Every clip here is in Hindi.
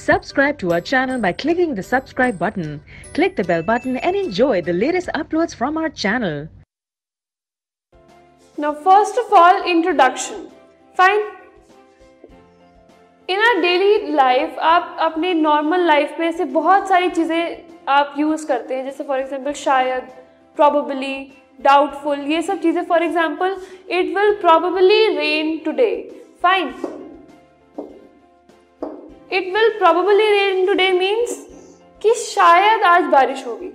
Subscribe to our channel by clicking the subscribe button. Click the bell button and enjoy the latest uploads from our channel. Now, first of all, introduction. Fine. In our daily life आप अपनी नॉर्मल लाइफ में से बहुत सारी चीज़ें आप यूज़ करते हैं जैसे फॉर एग्जांपल शायद प्रॉबली डाउटफुल ये सब चीज़ें for example it will probably rain today fine It will probably rain today means कि शायद आज बारिश होगी।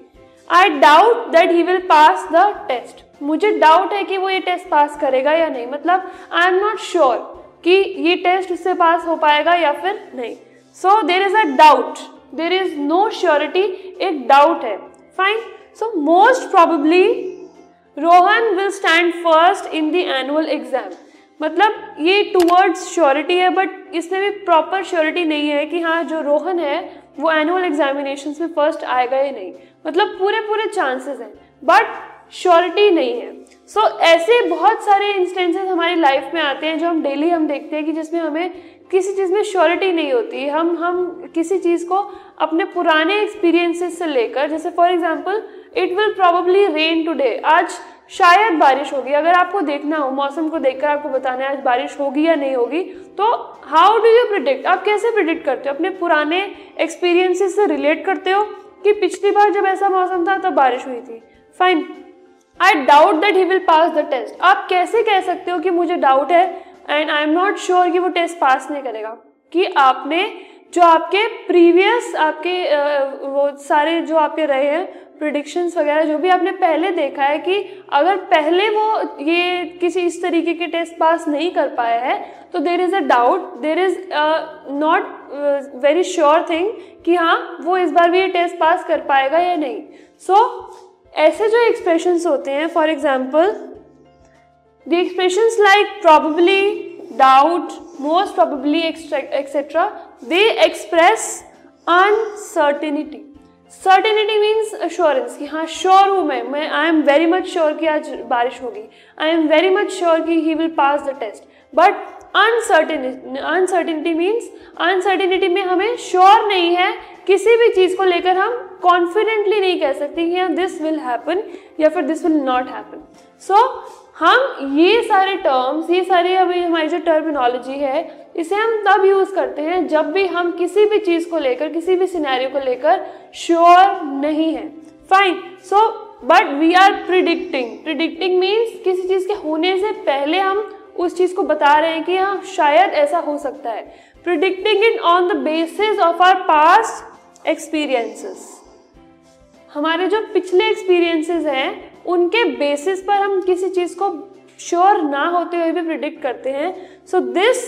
I doubt that he will pass the test मुझे डाउट है कि वो ये टेस्ट पास करेगा या नहीं। मतलब आई एम नॉट श्योर कि ये टेस्ट उससे पास हो पाएगा या फिर नहीं। So there is a doubt there is no surety एक डाउट है। Fine so most probably Rohan will stand first in the annual exam मतलब ये टूवर्ड्स श्योरिटी है बट इसमें भी प्रॉपर श्योरिटी नहीं है कि हाँ जो रोहन है वो एनुअल एग्जामिनेशन में फ़र्स्ट आएगा या नहीं। मतलब पूरे पूरे चांसेस हैं बट श्योरिटी नहीं है। सो so, ऐसे बहुत सारे इंस्टेंसेस हमारी लाइफ में आते हैं जो हम डेली हम देखते हैं कि जिसमें हमें किसी चीज़ में श्योरिटी नहीं होती। हम हम किसी चीज़ को अपने पुराने एक्सपीरियंसेस से लेकर जैसे for example it will probably rain today आज शायद बारिश होगी। अगर आपको देखना हो, मौसम को देखकर आपको बताना है आज बारिश होगी या नहीं होगी तो हाउ डू यू प्रिडिक्ट आप कैसे प्रिडिक्ट करते हो? अपने पुराने एक्सपीरियंसेस से रिलेट करते हो कि पिछली बार जब ऐसा मौसम था, तब बारिश हुई थी। Fine I doubt that he will pass the test आप कैसे कह सकते हो कि मुझे डाउट है? And I am not sure कि वो टेस्ट पास नहीं करेगा। कि आपने जो आपके प्रीवियस आपके वो सारे जो आपके रहे हैं प्रिडिक्शंस वगैरह जो भी आपने पहले देखा है कि अगर पहले वो ये किसी इस तरीके के टेस्ट पास नहीं कर पाया है तो there is a doubt there is not very sure thing कि हाँ वो इस बार भी ये टेस्ट पास कर पाएगा या नहीं। सो so, ऐसे जो एक्सप्रेशंस होते हैं for example the expressions like probably doubt most probably etcetera they express uncertainty certainty means assurance कि हाँ श्योर हूँ मैं। मैं I am very much sure कि आज बारिश होगी। I am very much sure कि he will pass the test but uncertainty uncertainty means uncertainty में हमें श्योर नहीं है, किसी भी चीज़ को लेकर हम कॉन्फिडेंटली नहीं कह सकते कि दिस विल हैपन या फिर this will not happen so हम ये सारे टर्म्स ये सारी अभी हमारी जो टर्मिनोलॉजी है, इसे हम तब यूज़ करते हैं जब भी हम किसी भी चीज़ को लेकर, किसी भी सिनेरियो को लेकर श्योर नहीं है। Fine so but we are predicting predicting means किसी चीज़ के होने से पहले हम उस चीज़ को बता रहे हैं कि हाँ शायद ऐसा हो सकता है। Predicting it on the basis of our past experiences हमारे जो पिछले एक्सपीरियंसेस हैं, उनके बेसिस पर हम किसी चीज़ को श्योर ना होते हुए भी प्रिडिक्ट करते हैं। सो दिस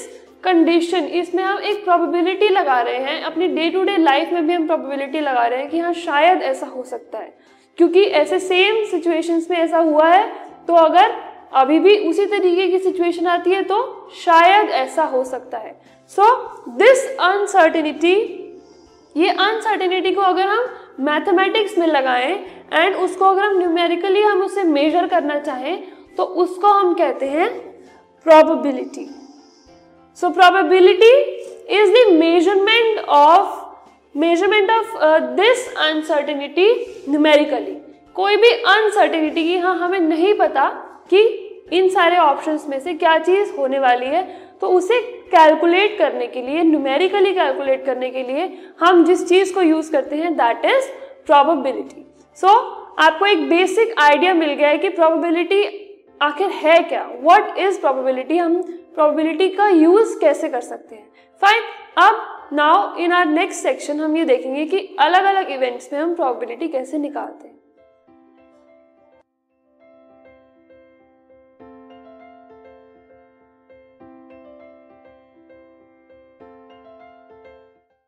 कंडीशन इसमें हम एक प्रोबेबिलिटी लगा रहे हैं। अपनी डे टू डे लाइफ में भी हम प्रोबेबिलिटी लगा रहे हैं कि हाँ शायद ऐसा हो सकता है। क्योंकि ऐसे सेम सिचुएशंस में ऐसा हुआ है तो अगर अभी भी उसी तरीके की सिचुएशन आती है तो शायद ऐसा हो सकता है। सो दिस अनसर्टिनिटी ये अनसर्टिनिटी को अगर हम मैथमेटिक्स में लगाएँ एंड उसको अगर हम न्यूमेरिकली हम उसे मेजर करना चाहें तो उसको हम कहते हैं probability so probability is the measurement of measurement of this uncertainty numerically कोई भी अनसर्टिनिटी की हाँ हमें नहीं पता कि इन सारे ऑप्शंस में से क्या चीज़ होने वाली है तो उसे कैलकुलेट करने के लिए न्यूमेरिकली कैलकुलेट करने के लिए हम जिस चीज़ को यूज़ करते हैं दैट इज़ प्रोबेबिलिटी सो आपको एक बेसिक आइडिया मिल गया है कि प्रोबेबिलिटी आखिर है क्या? व्हाट इज़ प्रोबेबिलिटी हम प्रोबेबिलिटी का यूज़ कैसे कर सकते हैं? फाइन अब now in our next section हम ये देखेंगे कि अलग अलग इवेंट्स में हम प्रोबेबिलिटी कैसे निकालते हैं।